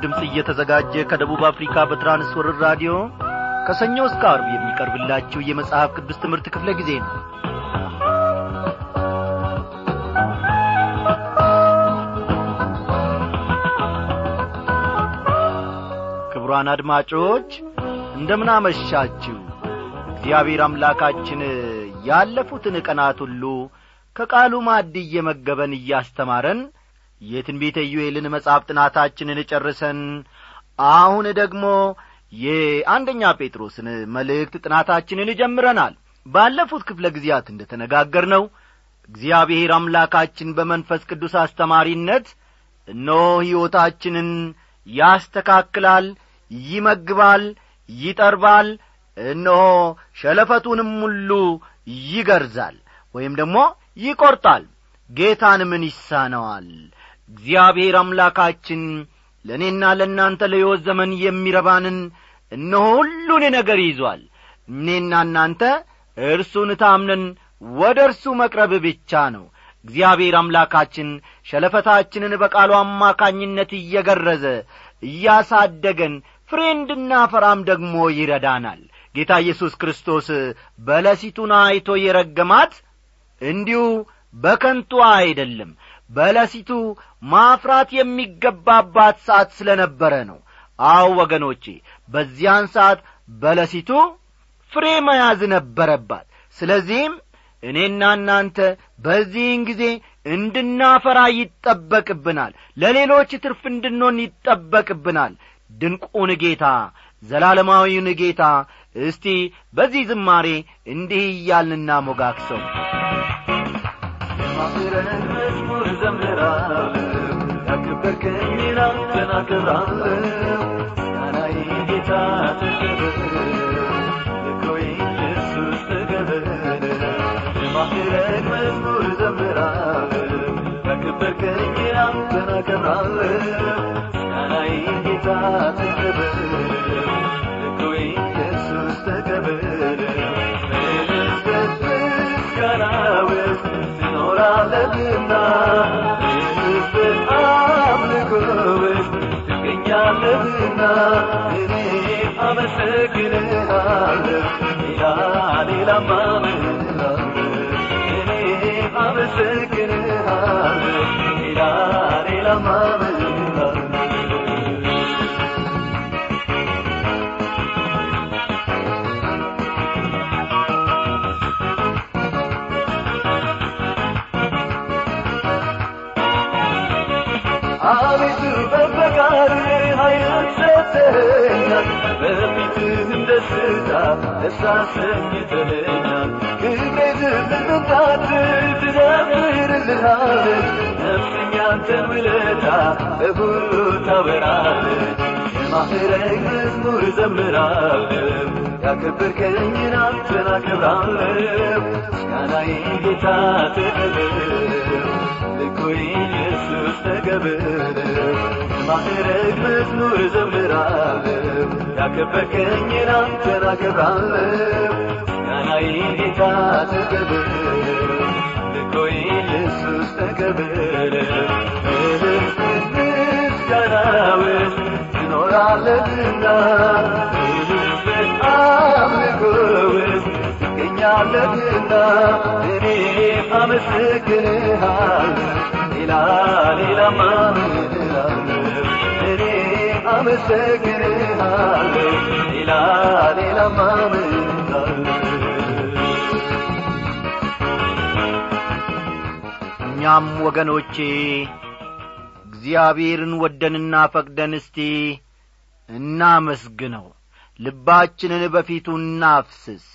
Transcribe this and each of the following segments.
ድምፅ እየተዘጋጀ ከደቡብ አፍሪካ በትራንስወርር ራዲዮ ከሰኞ እስከ አርብ የሚቀርብላችሁ የመጽሐፍ ቅዱስ ትምህርት ክፍለ ጊዜ ነው። ክቡራን አድማጮች እንደምናመሻችሁ እግዚአብሔር አምላካችን ያለፉትን ቀናት ሁሉ ከቃሉ ማዕድ እየመገበን እያስተማረን የትንቢተ ኢዩኤልን መጽሐፍ ጥናታችንን ጨርሰን አሁን ደግሞ የአንደኛ ጴጥሮስን መልእክት ጥናታችንን ጀምረናል። ባለፉት ክፍለ ጊዜያት እንደ ተነጋገር ነው እግዚአብሔር አምላካችን በመንፈስ ቅዱስ አስተማሪነት እነሆ ሕይወታችንን ያስተካክላል ይመግባል ይጠርባል እነሆ ሸለፈቱንም ሁሉ ይገርዛል ወይም ደግሞ ይቈርጣል። ጌታን ምን ይሳነዋል እግዚአብሔር አምላካችን ለእኔና ለእናንተ ለሕይወት ዘመን የሚረባንን እነሆ ሁሉን ነገር ይዟል። እኔና እናንተ እርሱን ታምነን ወደ እርሱ መቅረብ ብቻ ነው። እግዚአብሔር አምላካችን ሸለፈታችንን በቃሉ አማካኝነት እየገረዘ እያሳደገን ፍሬ እንድናፈራም ደግሞ ይረዳናል። ጌታ ኢየሱስ ክርስቶስ በለሲቱን አይቶ የረገማት እንዲሁ በከንቱ አይደለም። በለሲቱ ማፍራት የሚገባባት ሰዓት ስለ ነበረ ነው። አው ወገኖቼ በዚያን ሰዓት በለሲቱ ፍሬ መያዝ ነበረባት። ስለዚህም እኔና እናንተ በዚህን ጊዜ እንድናፈራ ይጠበቅብናል። ለሌሎች ትርፍ እንድንሆን ይጠበቅብናል። ድንቁን ጌታ ዘላለማዊውን ጌታ እስቲ በዚህ ዝማሬ እንዲህ እያልንና ሞጋክሰው የማፍረን መዝሙር ዘምራለሁ ውስጥ ትኖራለህና ትገኛለህና እኔ አመሰግንሃለሁ። ሌላማ ሰጥተኸኛል በፊትህም ደስታ ደስ አሰኝተኸኛል ክብሬ ዝምምታት ትዘምርልሃለች ነፍስኝ ያንተን ውለታ በሁሉ ታወራለች የማዕረግ መዝሙር ዘምራለሁ ያከበርከኝን አንተን አከብራለሁ ምስጋናዬ ጌታ ተቀበል ልኮይ ኢየሱስ ተቀበል ማዕረግ መዝሙር ዘምራለሁ ያከበርከኝን አንተን አከብራለሁ ምስጋናዬ ጌታ ተቀበል ልኮይ ኢየሱስ ተቀበል ምስጋና ውስጥ ትኖራለህና ሕዝብን አምልኮ ውስጥ ትገኛለህና እኔ አመሰግንሃለሁ እኛም ወገኖቼ እግዚአብሔርን ወደንና ፈቅደን እስቲ እናመስግነው። ልባችንን በፊቱ እናፍስስ።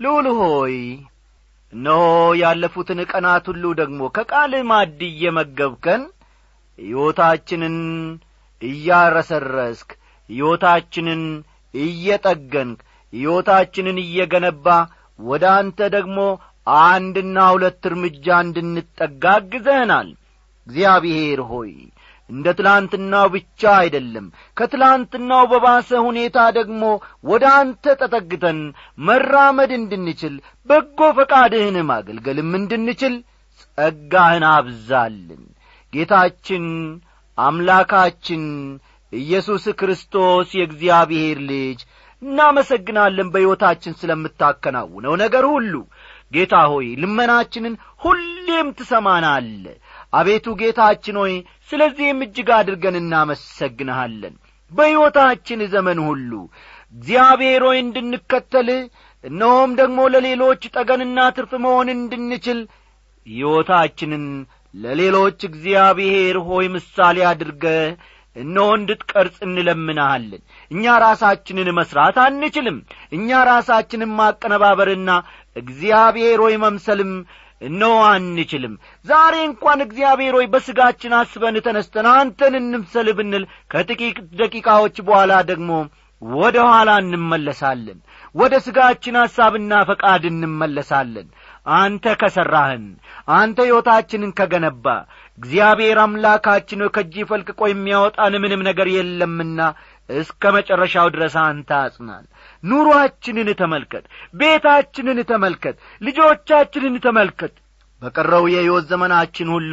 ልዑል ሆይ እነሆ ያለፉትን ቀናት ሁሉ ደግሞ ከቃል ማድ እየመገብከን ሕይወታችንን እያረሰረስክ ሕይወታችንን እየጠገንክ ሕይወታችንን እየገነባ ወደ አንተ ደግሞ አንድና ሁለት እርምጃ እንድንጠጋ አግዘህናል። እግዚአብሔር ሆይ እንደ ትላንትናው ብቻ አይደለም። ከትላንትናው በባሰ ሁኔታ ደግሞ ወደ አንተ ተጠግተን መራመድ እንድንችል በጎ ፈቃድህን ማገልገልም እንድንችል ጸጋህን አብዛልን። ጌታችን አምላካችን ኢየሱስ ክርስቶስ የእግዚአብሔር ልጅ እናመሰግናለን በሕይወታችን ስለምታከናውነው ነገር ሁሉ። ጌታ ሆይ ልመናችንን ሁሌም ትሰማናለ አቤቱ ጌታችን ሆይ ስለዚህም እጅግ አድርገን እናመሰግንሃለን። በሕይወታችን ዘመን ሁሉ እግዚአብሔር ሆይ እንድንከተል እነሆም ደግሞ ለሌሎች ጠገንና ትርፍ መሆን እንድንችል ሕይወታችንን ለሌሎች እግዚአብሔር ሆይ ምሳሌ አድርገ እነሆ እንድትቀርጽ እንለምናሃለን እኛ ራሳችንን መሥራት አንችልም። እኛ ራሳችንን ማቀነባበርና እግዚአብሔር ሆይ መምሰልም እነሆ አንችልም። ዛሬ እንኳን እግዚአብሔር ሆይ በሥጋችን አስበን ተነስተን አንተን እንምሰል ብንል ከጥቂት ደቂቃዎች በኋላ ደግሞ ወደ ኋላ እንመለሳለን። ወደ ሥጋችን ሐሳብና ፈቃድ እንመለሳለን። አንተ ከሠራህን አንተ ሕይወታችንን ከገነባ እግዚአብሔር አምላካችን ከእጅ ፈልቅቆ የሚያወጣን ምንም ነገር የለምና እስከ መጨረሻው ድረስ አንተ አጽናን ኑሮአችንን ተመልከት ቤታችንን ተመልከት ልጆቻችንን ተመልከት። በቀረው የሕይወት ዘመናችን ሁሉ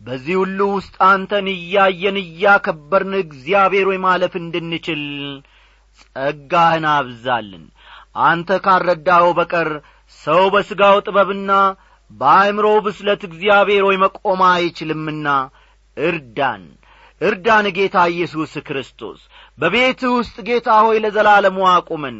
በዚህ ሁሉ ውስጥ አንተን እያየን እያከበርን እግዚአብሔር ወይ ማለፍ እንድንችል ጸጋህን አብዛልን። አንተ ካረዳኸው በቀር ሰው በሥጋው ጥበብና በአእምሮው ብስለት እግዚአብሔር ሆይ መቆም አይችልምና እርዳን እርዳን ጌታ ኢየሱስ ክርስቶስ። በቤትህ ውስጥ ጌታ ሆይ ለዘላለሙ አቁመን።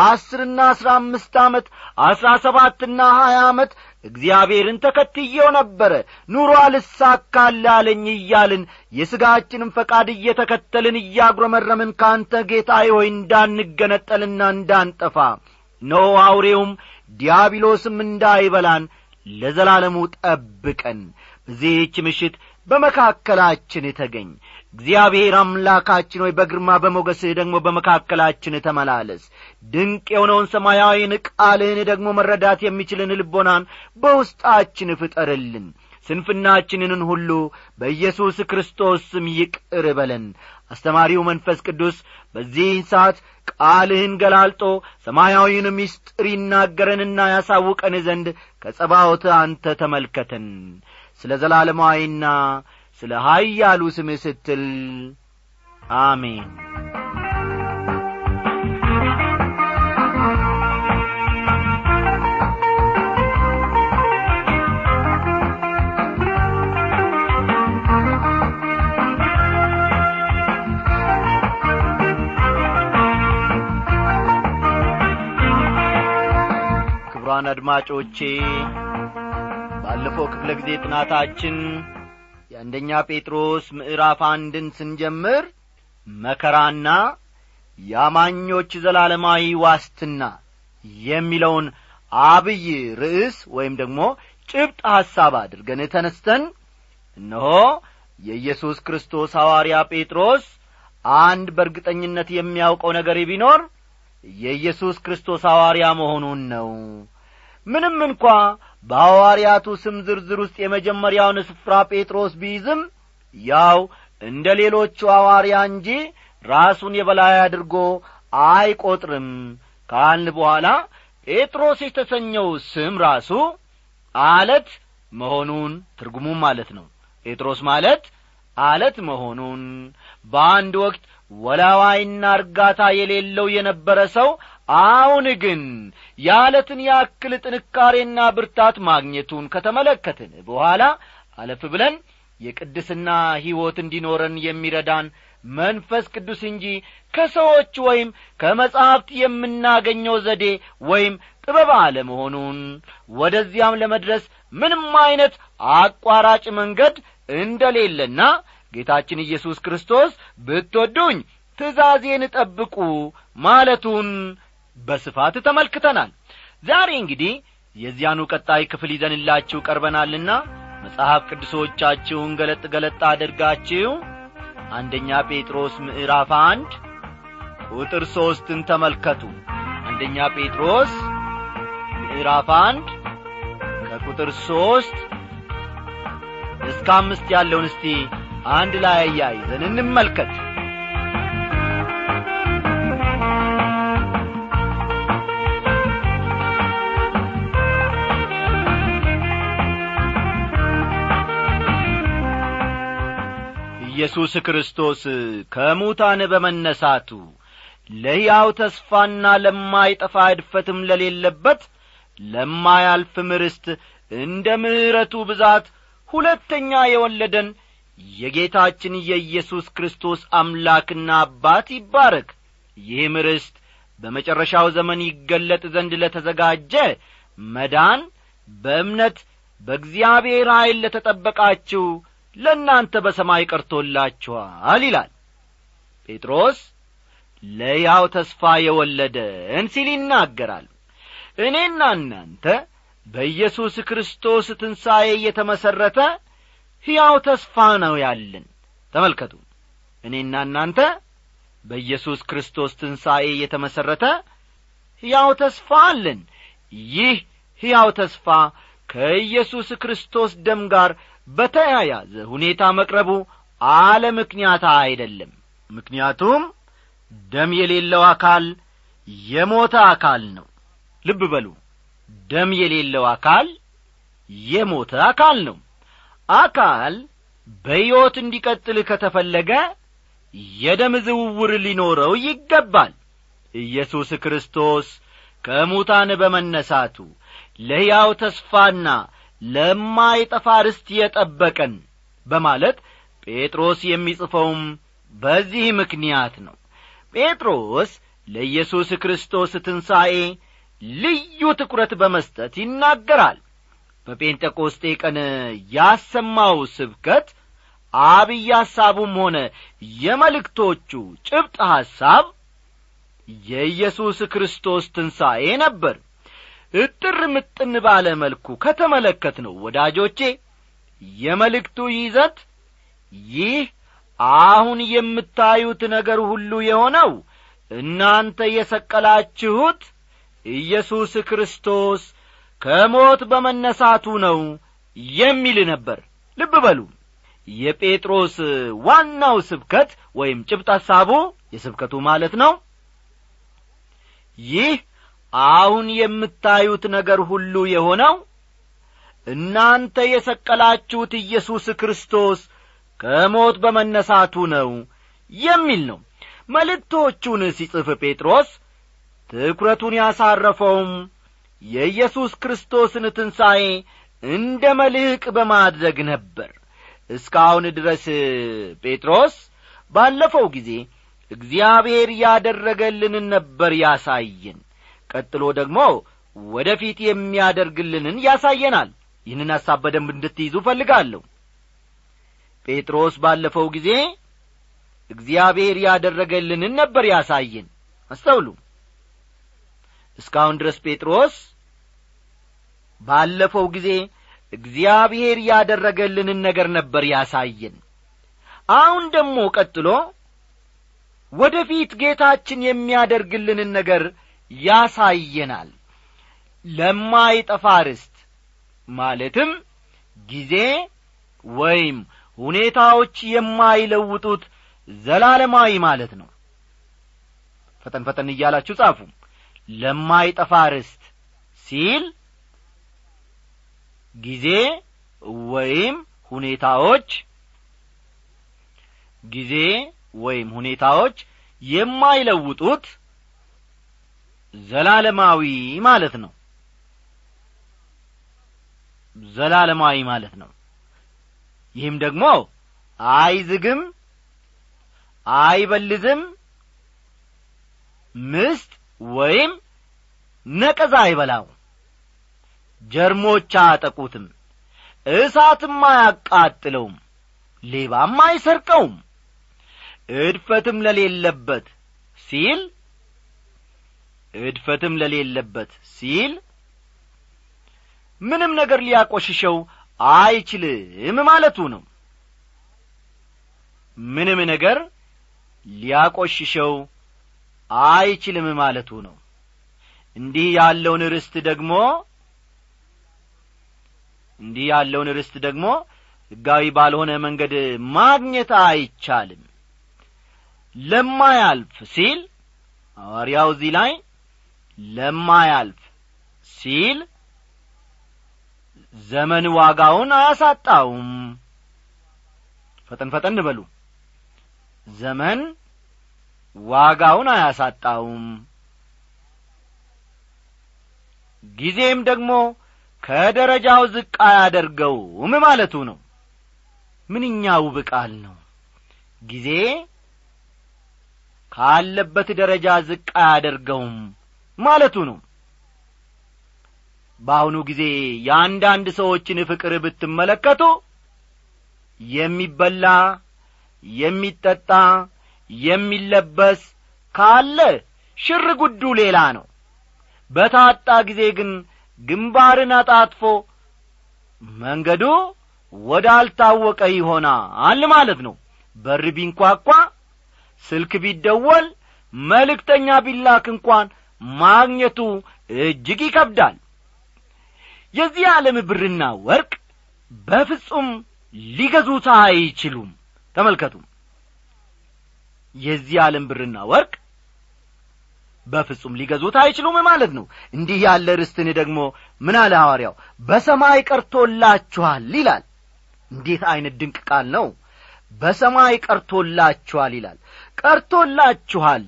አስርና አስራ አምስት ዓመት አስራ ሰባትና ሀያ ዓመት እግዚአብሔርን ተከትየው ነበረ። ኑሮ አልሳካል አለኝ እያልን የሥጋችንም ፈቃድ እየተከተልን እያጉረመረምን ከአንተ ጌታ ሆይ እንዳንገነጠልና እንዳንጠፋ ኖ አውሬውም ዲያብሎስም እንዳይበላን ለዘላለሙ ጠብቀን። በዚህች ምሽት በመካከላችን ተገኝ። እግዚአብሔር አምላካችን ሆይ በግርማ በሞገስህ ደግሞ በመካከላችን ተመላለስ። ድንቅ የሆነውን ሰማያዊን ቃልህን ደግሞ መረዳት የሚችልን ልቦናን በውስጣችን ፍጠርልን። ስንፍናችንን ሁሉ በኢየሱስ ክርስቶስ ስም ይቅር በለን። አስተማሪው መንፈስ ቅዱስ በዚህ ሰዓት ቃልህን ገላልጦ ሰማያዊን ምስጢር ይናገረንና ያሳውቀን ዘንድ ከጸባዖት አንተ ተመልከተን ስለ ዘላለማዊና ስለ ኀያሉ ስምህ ስትል አሜን። ክቡራን አድማጮቼ ባለፈው ክፍለ ጊዜ ጥናታችን የአንደኛ ጴጥሮስ ምዕራፍ አንድን ስንጀምር መከራና የአማኞች ዘላለማዊ ዋስትና የሚለውን አብይ ርዕስ ወይም ደግሞ ጭብጥ ሐሳብ አድርገን ተነስተን እነሆ የኢየሱስ ክርስቶስ ሐዋርያ ጴጥሮስ አንድ በእርግጠኝነት የሚያውቀው ነገር ቢኖር የኢየሱስ ክርስቶስ ሐዋርያ መሆኑን ነው። ምንም እንኳ በሐዋርያቱ ስም ዝርዝር ውስጥ የመጀመሪያውን ስፍራ ጴጥሮስ ቢይዝም ያው እንደ ሌሎቹ ሐዋርያ እንጂ ራሱን የበላይ አድርጎ አይቈጥርም ካልን በኋላ ጴጥሮስ የተሰኘው ስም ራሱ አለት መሆኑን ትርጉሙም ማለት ነው። ጴጥሮስ ማለት አለት መሆኑን። በአንድ ወቅት ወላዋይና እርጋታ የሌለው የነበረ ሰው አሁን ግን የአለትን ያክል ጥንካሬና ብርታት ማግኘቱን ከተመለከትን በኋላ አለፍ ብለን የቅድስና ሕይወት እንዲኖረን የሚረዳን መንፈስ ቅዱስ እንጂ ከሰዎች ወይም ከመጻሕፍት የምናገኘው ዘዴ ወይም ጥበብ አለመሆኑን ወደዚያም ለመድረስ ምንም ዐይነት አቋራጭ መንገድ እንደሌለና ጌታችን ኢየሱስ ክርስቶስ ብትወዱኝ ትእዛዜን ጠብቁ ማለቱን በስፋት ተመልክተናል። ዛሬ እንግዲህ የዚያኑ ቀጣይ ክፍል ይዘንላችሁ ቀርበናልና መጽሐፍ ቅዱሶቻችሁን ገለጥ ገለጥ አድርጋችሁ አንደኛ ጴጥሮስ ምዕራፍ አንድ ቁጥር ሦስትን ተመልከቱ። አንደኛ ጴጥሮስ ምዕራፍ አንድ ከቁጥር ሦስት እስከ አምስት ያለውን እስቲ አንድ ላይ አያይዘን እንመልከት ኢየሱስ ክርስቶስ ከሙታን በመነሳቱ ለሕያው ተስፋና ለማይጠፋ እድፈትም ለሌለበት ለማያልፍም ርስት እንደ ምሕረቱ ብዛት ሁለተኛ የወለደን የጌታችን የኢየሱስ ክርስቶስ አምላክና አባት ይባረክ። ይህም ርስት በመጨረሻው ዘመን ይገለጥ ዘንድ ለተዘጋጀ መዳን በእምነት በእግዚአብሔር ኀይል ለተጠበቃችሁ ለእናንተ በሰማይ ቀርቶላችኋል ይላል። ጴጥሮስ ለያው ተስፋ የወለደን ሲል ይናገራል። እኔና እናንተ በኢየሱስ ክርስቶስ ትንሣኤ የተመሠረተ ሕያው ተስፋ ነው ያለን። ተመልከቱ። እኔና እናንተ በኢየሱስ ክርስቶስ ትንሣኤ የተመሠረተ ሕያው ተስፋ አለን። ይህ ሕያው ተስፋ ከኢየሱስ ክርስቶስ ደም ጋር በተያያዘ ሁኔታ መቅረቡ አለ ምክንያት አይደለም። ምክንያቱም ደም የሌለው አካል የሞተ አካል ነው። ልብ በሉ ደም የሌለው አካል የሞተ አካል ነው። አካል በሕይወት እንዲቀጥል ከተፈለገ የደም ዝውውር ሊኖረው ይገባል። ኢየሱስ ክርስቶስ ከሙታን በመነሳቱ ለሕያው ተስፋና ለማይጠፋ ርስት የጠበቀን በማለት ጴጥሮስ የሚጽፈውም በዚህ ምክንያት ነው። ጴጥሮስ ለኢየሱስ ክርስቶስ ትንሣኤ ልዩ ትኩረት በመስጠት ይናገራል። በጴንጤቆስጤ ቀን ያሰማው ስብከት አብይ ሐሳቡም ሆነ የመልእክቶቹ ጭብጥ ሐሳብ የኢየሱስ ክርስቶስ ትንሣኤ ነበር እጥር ምጥን ባለ መልኩ ከተመለከት ነው ወዳጆቼ የመልእክቱ ይዘት ይህ አሁን የምታዩት ነገር ሁሉ የሆነው እናንተ የሰቀላችሁት ኢየሱስ ክርስቶስ ከሞት በመነሳቱ ነው የሚል ነበር። ልብ በሉ። የጴጥሮስ ዋናው ስብከት ወይም ጭብጥ ሐሳቡ የስብከቱ ማለት ነው። ይህ አሁን የምታዩት ነገር ሁሉ የሆነው እናንተ የሰቀላችሁት ኢየሱስ ክርስቶስ ከሞት በመነሳቱ ነው የሚል ነው። መልእክቶቹን ሲጽፍ ጴጥሮስ ትኵረቱን ያሳረፈውም የኢየሱስ ክርስቶስን ትንሣኤ እንደ መልሕቅ በማድረግ ነበር። እስካሁን ድረስ ጴጥሮስ ባለፈው ጊዜ እግዚአብሔር ያደረገልንን ነበር ያሳየን ቀጥሎ ደግሞ ወደ ፊት የሚያደርግልንን ያሳየናል። ይህንን ሐሳብ በደንብ እንድትይዙ እፈልጋለሁ። ጴጥሮስ ባለፈው ጊዜ እግዚአብሔር ያደረገልንን ነበር ያሳየን። አስተውሉ። እስካሁን ድረስ ጴጥሮስ ባለፈው ጊዜ እግዚአብሔር ያደረገልንን ነገር ነበር ያሳየን። አሁን ደግሞ ቀጥሎ ወደ ፊት ጌታችን የሚያደርግልንን ነገር ያሳየናል። ለማይጠፋ ርስት ማለትም ጊዜ ወይም ሁኔታዎች የማይለውጡት ዘላለማዊ ማለት ነው። ፈጠን ፈጠን እያላችሁ ጻፉ። ለማይጠፋ ርስት ሲል ጊዜ ወይም ሁኔታዎች ጊዜ ወይም ሁኔታዎች የማይለውጡት ዘላለማዊ ማለት ነው። ዘላለማዊ ማለት ነው። ይህም ደግሞ አይዝግም አይበልዝም ምስጥ ወይም ነቀዛ አይበላው ጀርሞች አያጠቁትም እሳትም አያቃጥለውም ሌባም አይሰርቀውም እድፈትም ለሌለበት ሲል እድፈትም ለሌለበት ሲል ምንም ነገር ሊያቆሽሸው አይችልም ማለቱ ነው። ምንም ነገር ሊያቆሽሸው አይችልም ማለቱ ነው። እንዲህ ያለውን ርስት ደግሞ እንዲህ ያለውን ርስት ደግሞ ሕጋዊ ባልሆነ መንገድ ማግኘት አይቻልም። ለማያልፍ ሲል ሐዋርያው እዚህ ላይ ለማያልፍ ሲል ዘመን ዋጋውን አያሳጣውም ፈጠን ፈጠን በሉ። ዘመን ዋጋውን አያሳጣውም። ጊዜም ደግሞ ከደረጃው ዝቅ አያደርገውም ማለቱ ነው። ምንኛ ውብ ቃል ነው? ጊዜ ካለበት ደረጃ ዝቅ አያደርገውም ማለቱ ነው። በአሁኑ ጊዜ የአንዳንድ ሰዎችን ፍቅር ብትመለከቱ የሚበላ የሚጠጣ የሚለበስ ካለ ሽር ጉዱ ሌላ ነው። በታጣ ጊዜ ግን ግንባርን አጣጥፎ መንገዱ ወዳልታወቀ ይሆናል ማለት ነው። በር ቢንኳኳ ስልክ ቢደወል መልእክተኛ ቢላክ እንኳን ማግኘቱ እጅግ ይከብዳል። የዚህ ዓለም ብርና ወርቅ በፍጹም ሊገዙት አይችሉም። ተመልከቱ። የዚህ ዓለም ብርና ወርቅ በፍጹም ሊገዙት አይችሉም ማለት ነው። እንዲህ ያለ ርስትን ደግሞ ምን አለ ሐዋርያው? በሰማይ ቀርቶላችኋል ይላል። እንዴት ዐይነት ድንቅ ቃል ነው! በሰማይ ቀርቶላችኋል ይላል። ቀርቶላችኋል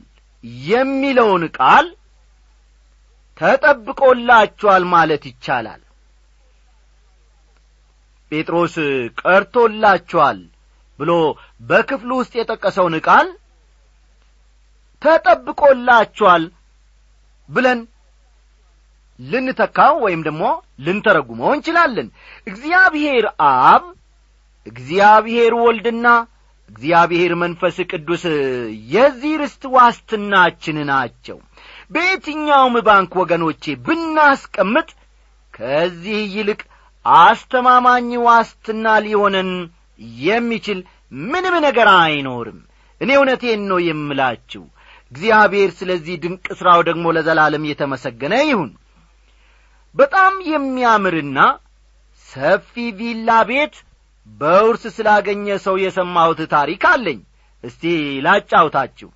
የሚለውን ቃል ተጠብቆላችኋል ማለት ይቻላል። ጴጥሮስ ቀርቶላችኋል ብሎ በክፍሉ ውስጥ የጠቀሰውን ቃል ተጠብቆላችኋል ብለን ልንተካው ወይም ደግሞ ልንተረጉመው እንችላለን። እግዚአብሔር አብ እግዚአብሔር ወልድና እግዚአብሔር መንፈስ ቅዱስ የዚህ ርስት ዋስትናችን ናቸው በየትኛውም ባንክ ወገኖቼ ብናስቀምጥ ከዚህ ይልቅ አስተማማኝ ዋስትና ሊሆነን የሚችል ምንም ነገር አይኖርም። እኔ እውነቴን ነው የምላችሁ። እግዚአብሔር ስለዚህ ድንቅ ሥራው ደግሞ ለዘላለም የተመሰገነ ይሁን። በጣም የሚያምርና ሰፊ ቪላ ቤት በውርስ ስላገኘ ሰው የሰማሁት ታሪክ አለኝ። እስቲ ላጫውታችሁ።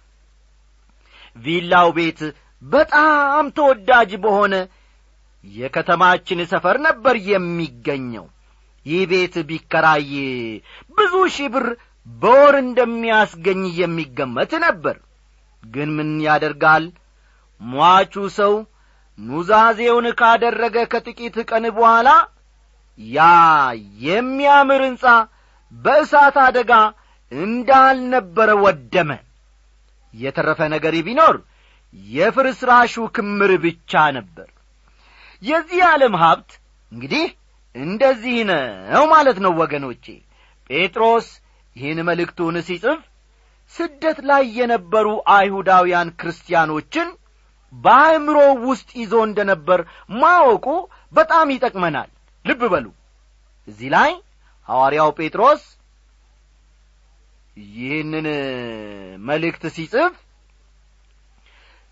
ቪላው ቤት በጣም ተወዳጅ በሆነ የከተማችን ሰፈር ነበር የሚገኘው። ይህ ቤት ቢከራይ ብዙ ሺህ ብር በወር እንደሚያስገኝ የሚገመት ነበር። ግን ምን ያደርጋል? ሟቹ ሰው ኑዛዜውን ካደረገ ከጥቂት ቀን በኋላ ያ የሚያምር ሕንጻ በእሳት አደጋ እንዳልነበረ ወደመ። የተረፈ ነገር ቢኖር የፍርስራሹ ክምር ብቻ ነበር። የዚህ ዓለም ሀብት እንግዲህ እንደዚህ ነው ማለት ነው ወገኖቼ። ጴጥሮስ ይህን መልእክቱን ሲጽፍ ስደት ላይ የነበሩ አይሁዳውያን ክርስቲያኖችን በአእምሮ ውስጥ ይዞ እንደ ነበር ማወቁ በጣም ይጠቅመናል። ልብ በሉ። እዚህ ላይ ሐዋርያው ጴጥሮስ ይህንን መልእክት ሲጽፍ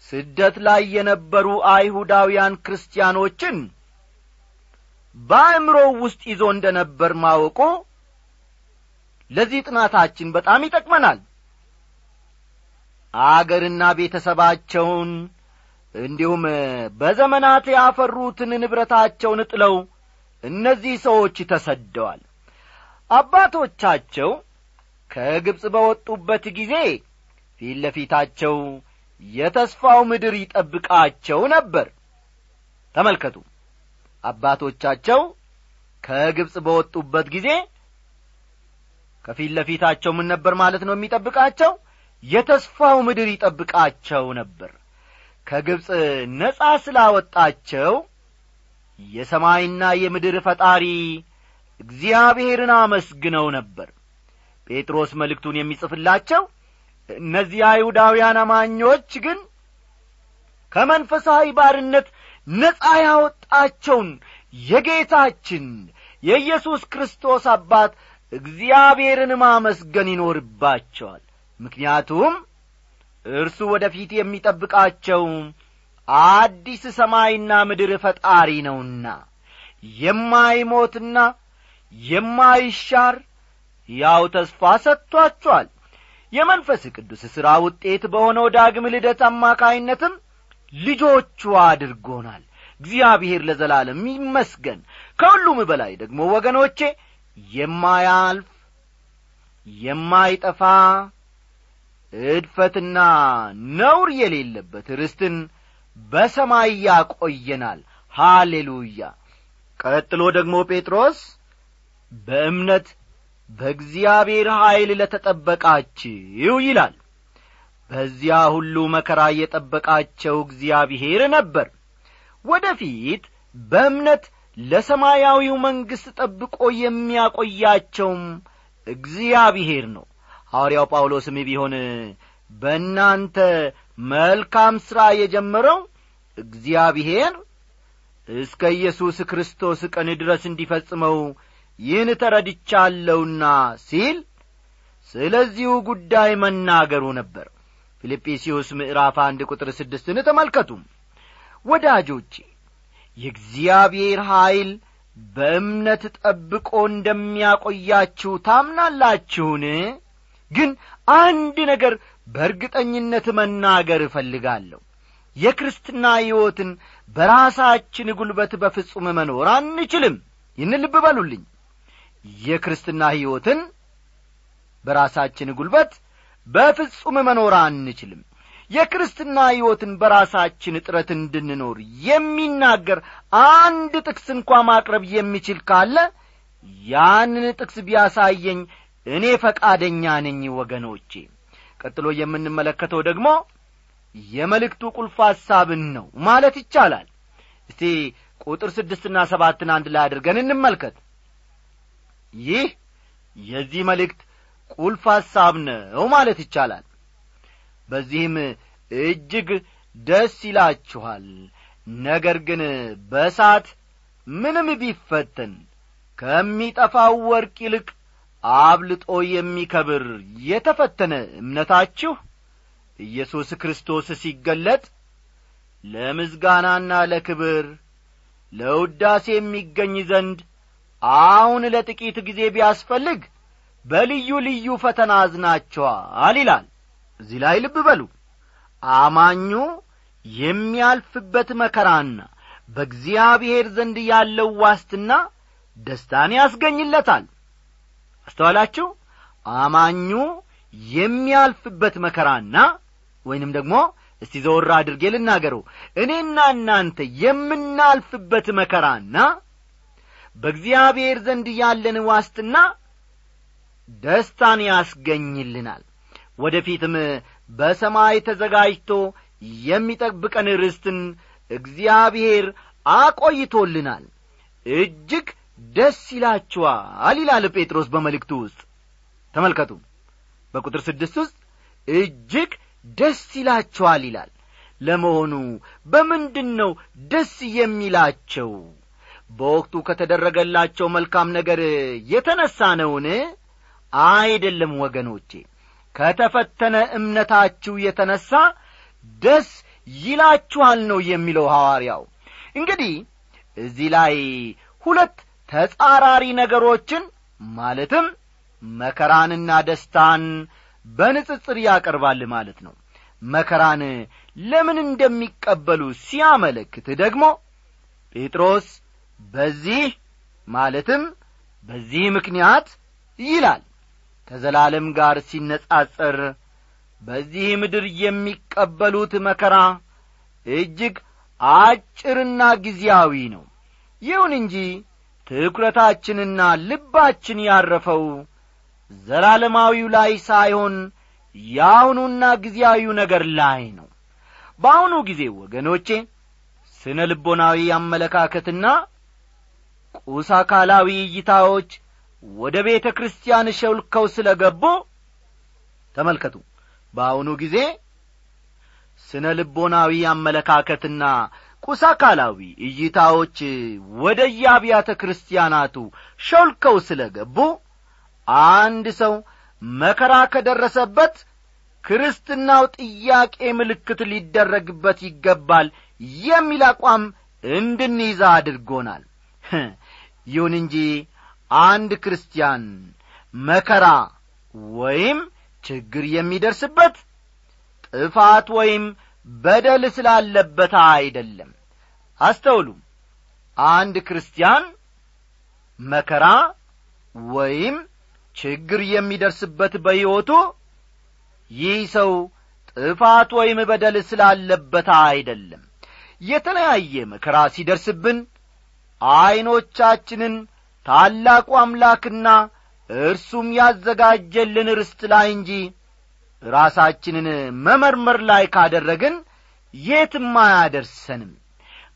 ስደት ላይ የነበሩ አይሁዳውያን ክርስቲያኖችን በአእምሮ ውስጥ ይዞ እንደ ነበር ማወቁ ለዚህ ጥናታችን በጣም ይጠቅመናል። አገርና ቤተሰባቸውን እንዲሁም በዘመናት ያፈሩትን ንብረታቸውን ጥለው እነዚህ ሰዎች ተሰደዋል። አባቶቻቸው ከግብፅ በወጡበት ጊዜ ፊት ለፊታቸው የተስፋው ምድር ይጠብቃቸው ነበር። ተመልከቱ አባቶቻቸው ከግብፅ በወጡበት ጊዜ ከፊት ለፊታቸው ምን ነበር ማለት ነው የሚጠብቃቸው? የተስፋው ምድር ይጠብቃቸው ነበር። ከግብፅ ነጻ ስላወጣቸው የሰማይና የምድር ፈጣሪ እግዚአብሔርን አመስግነው ነበር። ጴጥሮስ መልእክቱን የሚጽፍላቸው እነዚህ አይሁዳውያን አማኞች ግን ከመንፈሳዊ ባርነት ነጻ ያወጣቸውን የጌታችን የኢየሱስ ክርስቶስ አባት እግዚአብሔርን ማመስገን ይኖርባቸዋል። ምክንያቱም እርሱ ወደ ፊት የሚጠብቃቸው አዲስ ሰማይና ምድር ፈጣሪ ነውና የማይሞትና የማይሻር ያው ተስፋ ሰጥቶአቸዋል የመንፈስ ቅዱስ ሥራ ውጤት በሆነው ዳግም ልደት አማካይነትም ልጆቹ አድርጎናል። እግዚአብሔር ለዘላለም ይመስገን። ከሁሉም በላይ ደግሞ ወገኖቼ የማያልፍ የማይጠፋ እድፈትና ነውር የሌለበት ርስትን በሰማይ ያቆየናል። ሃሌሉያ! ቀጥሎ ደግሞ ጴጥሮስ በእምነት በእግዚአብሔር ኀይል ለተጠበቃችሁ ይላል። በዚያ ሁሉ መከራ የጠበቃቸው እግዚአብሔር ነበር። ወደ ፊት በእምነት ለሰማያዊው መንግሥት ጠብቆ የሚያቆያቸውም እግዚአብሔር ነው። ሐዋርያው ጳውሎስም ቢሆን በእናንተ መልካም ሥራ የጀመረው እግዚአብሔር እስከ ኢየሱስ ክርስቶስ ቀን ድረስ እንዲፈጽመው ይህን ተረድቻለሁና ሲል ስለዚሁ ጉዳይ መናገሩ ነበር። ፊልጵስዩስ ምዕራፍ አንድ ቁጥር ስድስትን ተመልከቱ ወዳጆቼ የእግዚአብሔር ኀይል በእምነት ጠብቆ እንደሚያቆያችሁ ታምናላችሁን? ግን አንድ ነገር በእርግጠኝነት መናገር እፈልጋለሁ። የክርስትና ሕይወትን በራሳችን ጒልበት በፍጹም መኖር አንችልም። ይህን ልብ በሉልኝ የክርስትና ሕይወትን በራሳችን ጒልበት በፍጹም መኖር አንችልም። የክርስትና ሕይወትን በራሳችን እጥረት እንድንኖር የሚናገር አንድ ጥቅስ እንኳ ማቅረብ የሚችል ካለ ያንን ጥቅስ ቢያሳየኝ እኔ ፈቃደኛ ነኝ ወገኖቼ። ቀጥሎ የምንመለከተው ደግሞ የመልእክቱ ቁልፍ ሐሳብን ነው ማለት ይቻላል። እስቲ ቁጥር ስድስትና ሰባትን አንድ ላይ አድርገን እንመልከት ይህ የዚህ መልእክት ቁልፍ ሐሳብ ነው ማለት ይቻላል። በዚህም እጅግ ደስ ይላችኋል። ነገር ግን በእሳት ምንም ቢፈተን ከሚጠፋው ወርቅ ይልቅ አብልጦ የሚከብር የተፈተነ እምነታችሁ ኢየሱስ ክርስቶስ ሲገለጥ ለምስጋናና ለክብር ለውዳሴ የሚገኝ ዘንድ አሁን ለጥቂት ጊዜ ቢያስፈልግ በልዩ ልዩ ፈተና አዝናቸዋል ይላል። እዚህ ላይ ልብ በሉ። አማኙ የሚያልፍበት መከራና በእግዚአብሔር ዘንድ ያለው ዋስትና ደስታን ያስገኝለታል። አስተዋላችሁ? አማኙ የሚያልፍበት መከራና ወይንም ደግሞ እስቲ ዘወራ አድርጌ ልናገረው። እኔና እናንተ የምናልፍበት መከራና በእግዚአብሔር ዘንድ ያለን ዋስትና ደስታን ያስገኝልናል። ወደ ፊትም በሰማይ ተዘጋጅቶ የሚጠብቀን ርስትን እግዚአብሔር አቆይቶልናል። እጅግ ደስ ይላችኋል ይላል ጴጥሮስ በመልእክቱ ውስጥ። ተመልከቱ በቁጥር ስድስት ውስጥ እጅግ ደስ ይላችኋል ይላል። ለመሆኑ በምንድን ነው ደስ የሚላቸው በወቅቱ ከተደረገላቸው መልካም ነገር የተነሣ ነውን? አይደለም ወገኖቼ ከተፈተነ እምነታችሁ የተነሣ ደስ ይላችኋል ነው የሚለው ሐዋርያው። እንግዲህ እዚህ ላይ ሁለት ተጻራሪ ነገሮችን ማለትም መከራንና ደስታን በንጽጽር ያቀርባል ማለት ነው። መከራን ለምን እንደሚቀበሉ ሲያመለክት ደግሞ ጴጥሮስ በዚህ ማለትም በዚህ ምክንያት ይላል። ከዘላለም ጋር ሲነጻጸር በዚህ ምድር የሚቀበሉት መከራ እጅግ አጭርና ጊዜያዊ ነው። ይሁን እንጂ ትኵረታችንና ልባችን ያረፈው ዘላለማዊው ላይ ሳይሆን የአሁኑና ጊዜያዊው ነገር ላይ ነው። በአሁኑ ጊዜ ወገኖቼ ስነ ልቦናዊ አመለካከትና ቁስ አካላዊ እይታዎች ወደ ቤተ ክርስቲያን ሸውልከው ስለ ገቡ ተመልከቱ። በአሁኑ ጊዜ ስነ ልቦናዊ አመለካከትና ቁስ አካላዊ እይታዎች ወደ የአብያተ ክርስቲያናቱ ሾልከው ስለ ገቡ አንድ ሰው መከራ ከደረሰበት ክርስትናው ጥያቄ ምልክት ሊደረግበት ይገባል የሚል አቋም እንድንይዛ አድርጎናል ይሁን እንጂ አንድ ክርስቲያን መከራ ወይም ችግር የሚደርስበት ጥፋት ወይም በደል ስላለበት አይደለም። አስተውሉ። አንድ ክርስቲያን መከራ ወይም ችግር የሚደርስበት በሕይወቱ ይህ ሰው ጥፋት ወይም በደል ስላለበት አይደለም። የተለያየ መከራ ሲደርስብን ዐይኖቻችንን ታላቁ አምላክና እርሱም ያዘጋጀልን ርስት ላይ እንጂ ራሳችንን መመርመር ላይ ካደረግን የትም አያደርሰንም።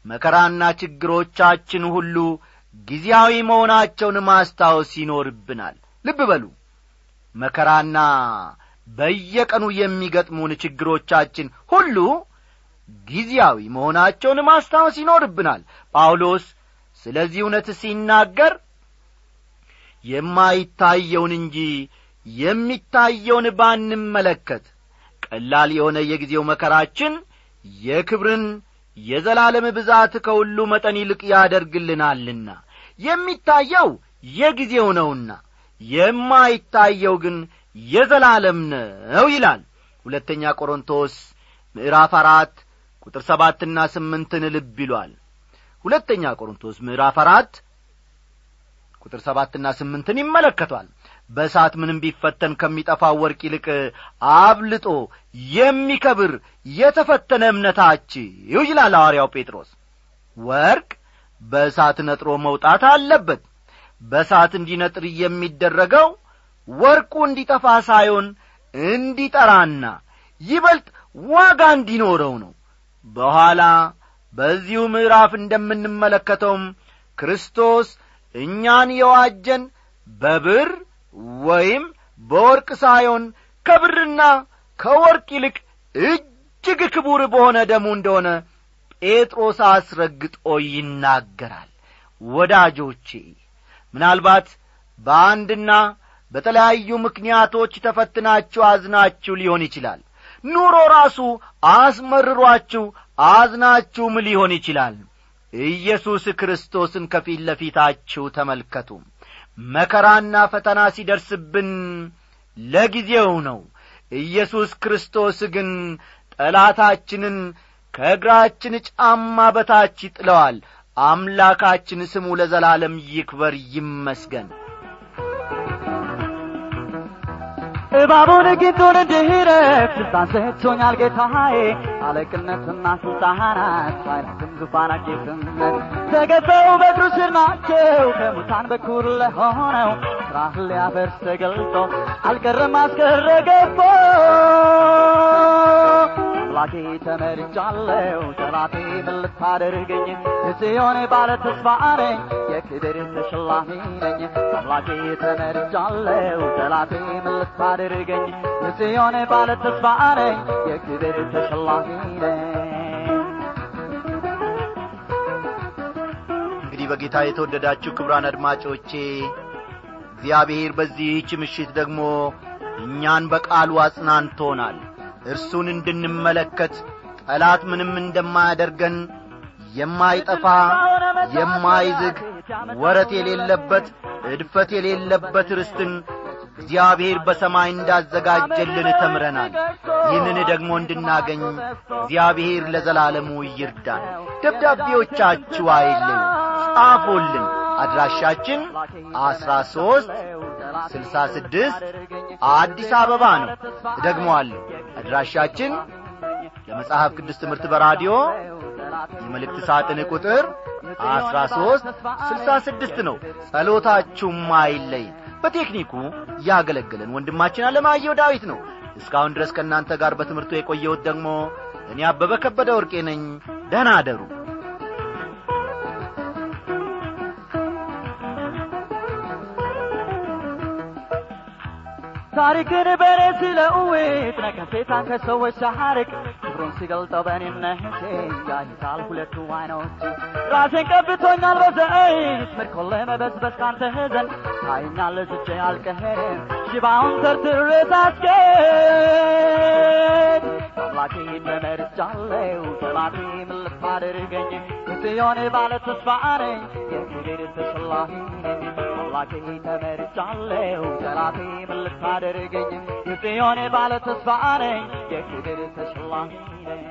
መከራና ችግሮቻችን ሁሉ ጊዜያዊ መሆናቸውን ማስታወስ ይኖርብናል። ልብ በሉ። መከራና በየቀኑ የሚገጥሙን ችግሮቻችን ሁሉ ጊዜያዊ መሆናቸውን ማስታወስ ይኖርብናል። ጳውሎስ ስለዚህ እውነት ሲናገር የማይታየውን እንጂ የሚታየውን ባንመለከት። ቀላል የሆነ የጊዜው መከራችን የክብርን የዘላለም ብዛት ከሁሉ መጠን ይልቅ ያደርግልናልና የሚታየው የጊዜው ነውና የማይታየው ግን የዘላለም ነው ይላል ሁለተኛ ቆሮንቶስ ምዕራፍ አራት ቁጥር ሰባትና ስምንትን ልብ ይሏል ሁለተኛ ቆሮንቶስ ምዕራፍ አራት ቁጥር ሰባትና ስምንትን ይመለከቷል። በእሳት ምንም ቢፈተን ከሚጠፋው ወርቅ ይልቅ አብልጦ የሚከብር የተፈተነ እምነታችሁ ይላል ሐዋርያው ጴጥሮስ። ወርቅ በእሳት ነጥሮ መውጣት አለበት። በእሳት እንዲነጥር የሚደረገው ወርቁ እንዲጠፋ ሳይሆን እንዲጠራና ይበልጥ ዋጋ እንዲኖረው ነው። በኋላ በዚሁ ምዕራፍ እንደምንመለከተውም ክርስቶስ እኛን የዋጀን በብር ወይም በወርቅ ሳይሆን ከብርና ከወርቅ ይልቅ እጅግ ክቡር በሆነ ደሙ እንደሆነ ጴጥሮስ አስረግጦ ይናገራል። ወዳጆቼ ምናልባት በአንድና በተለያዩ ምክንያቶች ተፈትናችሁ አዝናችሁ ሊሆን ይችላል። ኑሮ ራሱ አስመርሯችሁ አዝናችሁም ሊሆን ይችላል። ኢየሱስ ክርስቶስን ከፊት ለፊታችሁ ተመልከቱ። መከራና ፈተና ሲደርስብን ለጊዜው ነው። ኢየሱስ ክርስቶስ ግን ጠላታችንን ከእግራችን ጫማ በታች ይጥለዋል። አምላካችን ስሙ ለዘላለም ይክበር ይመስገን እባቡን ጊንጡን እንድረፍ ስልጣን ሰጥቶኛል ጌታዬ። አለቅነትና ስልጣናት ኃይላትም ዙፋናት ጌትነት ተገፈው በእግሩ ስር ናቸው። ከሙታን በኩል ለሆነው ስራህን ሊያፈርስ ተገልጦ አልቀረም አስቀረ ገቦ አምላኬ ተመርጫለሁ ጠላቴ ምን ልታደርገኝ? የጽዮን ባለ ተስፋ ነኝ የክብር ተሸላሚ ነኝ። አምላኬ ተመርጫለሁ ጠላቴ ምን የጽዮን ባለ ተስፋ ነኝ የክብር ተሸላሚ ነኝ በጌታ የተወደዳችሁ ክብራን አድማጮቼ እግዚአብሔር በዚህች ምሽት ደግሞ እኛን በቃሉ አጽናንቶናል። እርሱን እንድንመለከት ጠላት ምንም እንደማያደርገን የማይጠፋ የማይዝግ ወረት የሌለበት እድፈት የሌለበት ርስትን እግዚአብሔር በሰማይ እንዳዘጋጀልን ተምረናል። ይህንን ደግሞ እንድናገኝ እግዚአብሔር ለዘላለሙ ይርዳን። ደብዳቤዎቻችሁ አይለዩ ጻፉልን። አድራሻችን አስራ ሦስት ስልሳ ስድስት አዲስ አበባ ነው። እደግመዋለሁ። አድራሻችን የመጽሐፍ ቅዱስ ትምህርት በራዲዮ የመልእክት ሳጥን ቁጥር አስራ ሦስት ስልሳ ስድስት ነው። ጸሎታችሁም አይለይን በቴክኒኩ ያገለገለን ወንድማችን አለማየሁ ዳዊት ነው። እስካሁን ድረስ ከእናንተ ጋር በትምህርቱ የቆየሁት ደግሞ እኔ አበበ ከበደ ወርቄ ነኝ። ደህና አደሩ ታሪክን በእኔ ስለ እውት ነቀፌታን ከሰዎች ሳሐርቅ ክብሩን ሲገልጠው በእኔነቴ ያይታል ሁለቱ አይኖች ራሴን ቀብቶኛል በዘይት ምርኮን ለመበስበስ ካንተ ዘንድ ታይኛል ስቼ አልቀሄድም ሽባውን ተርትሬ ሳስኬድ አምላኬ ተመርጫለሁ ጠላቴ ምን ልታደርገኝ ጽዮን ባለ ተስፋ ነኝ የክብር ተሸላሚ ነኝ አምላኬ ተመርጫለሁ። ጠላቴ ምን ልታደርገኝ? የጽዮን ባለ ተስፋ ነኝ። የክብር ተሸላሚ ነኝ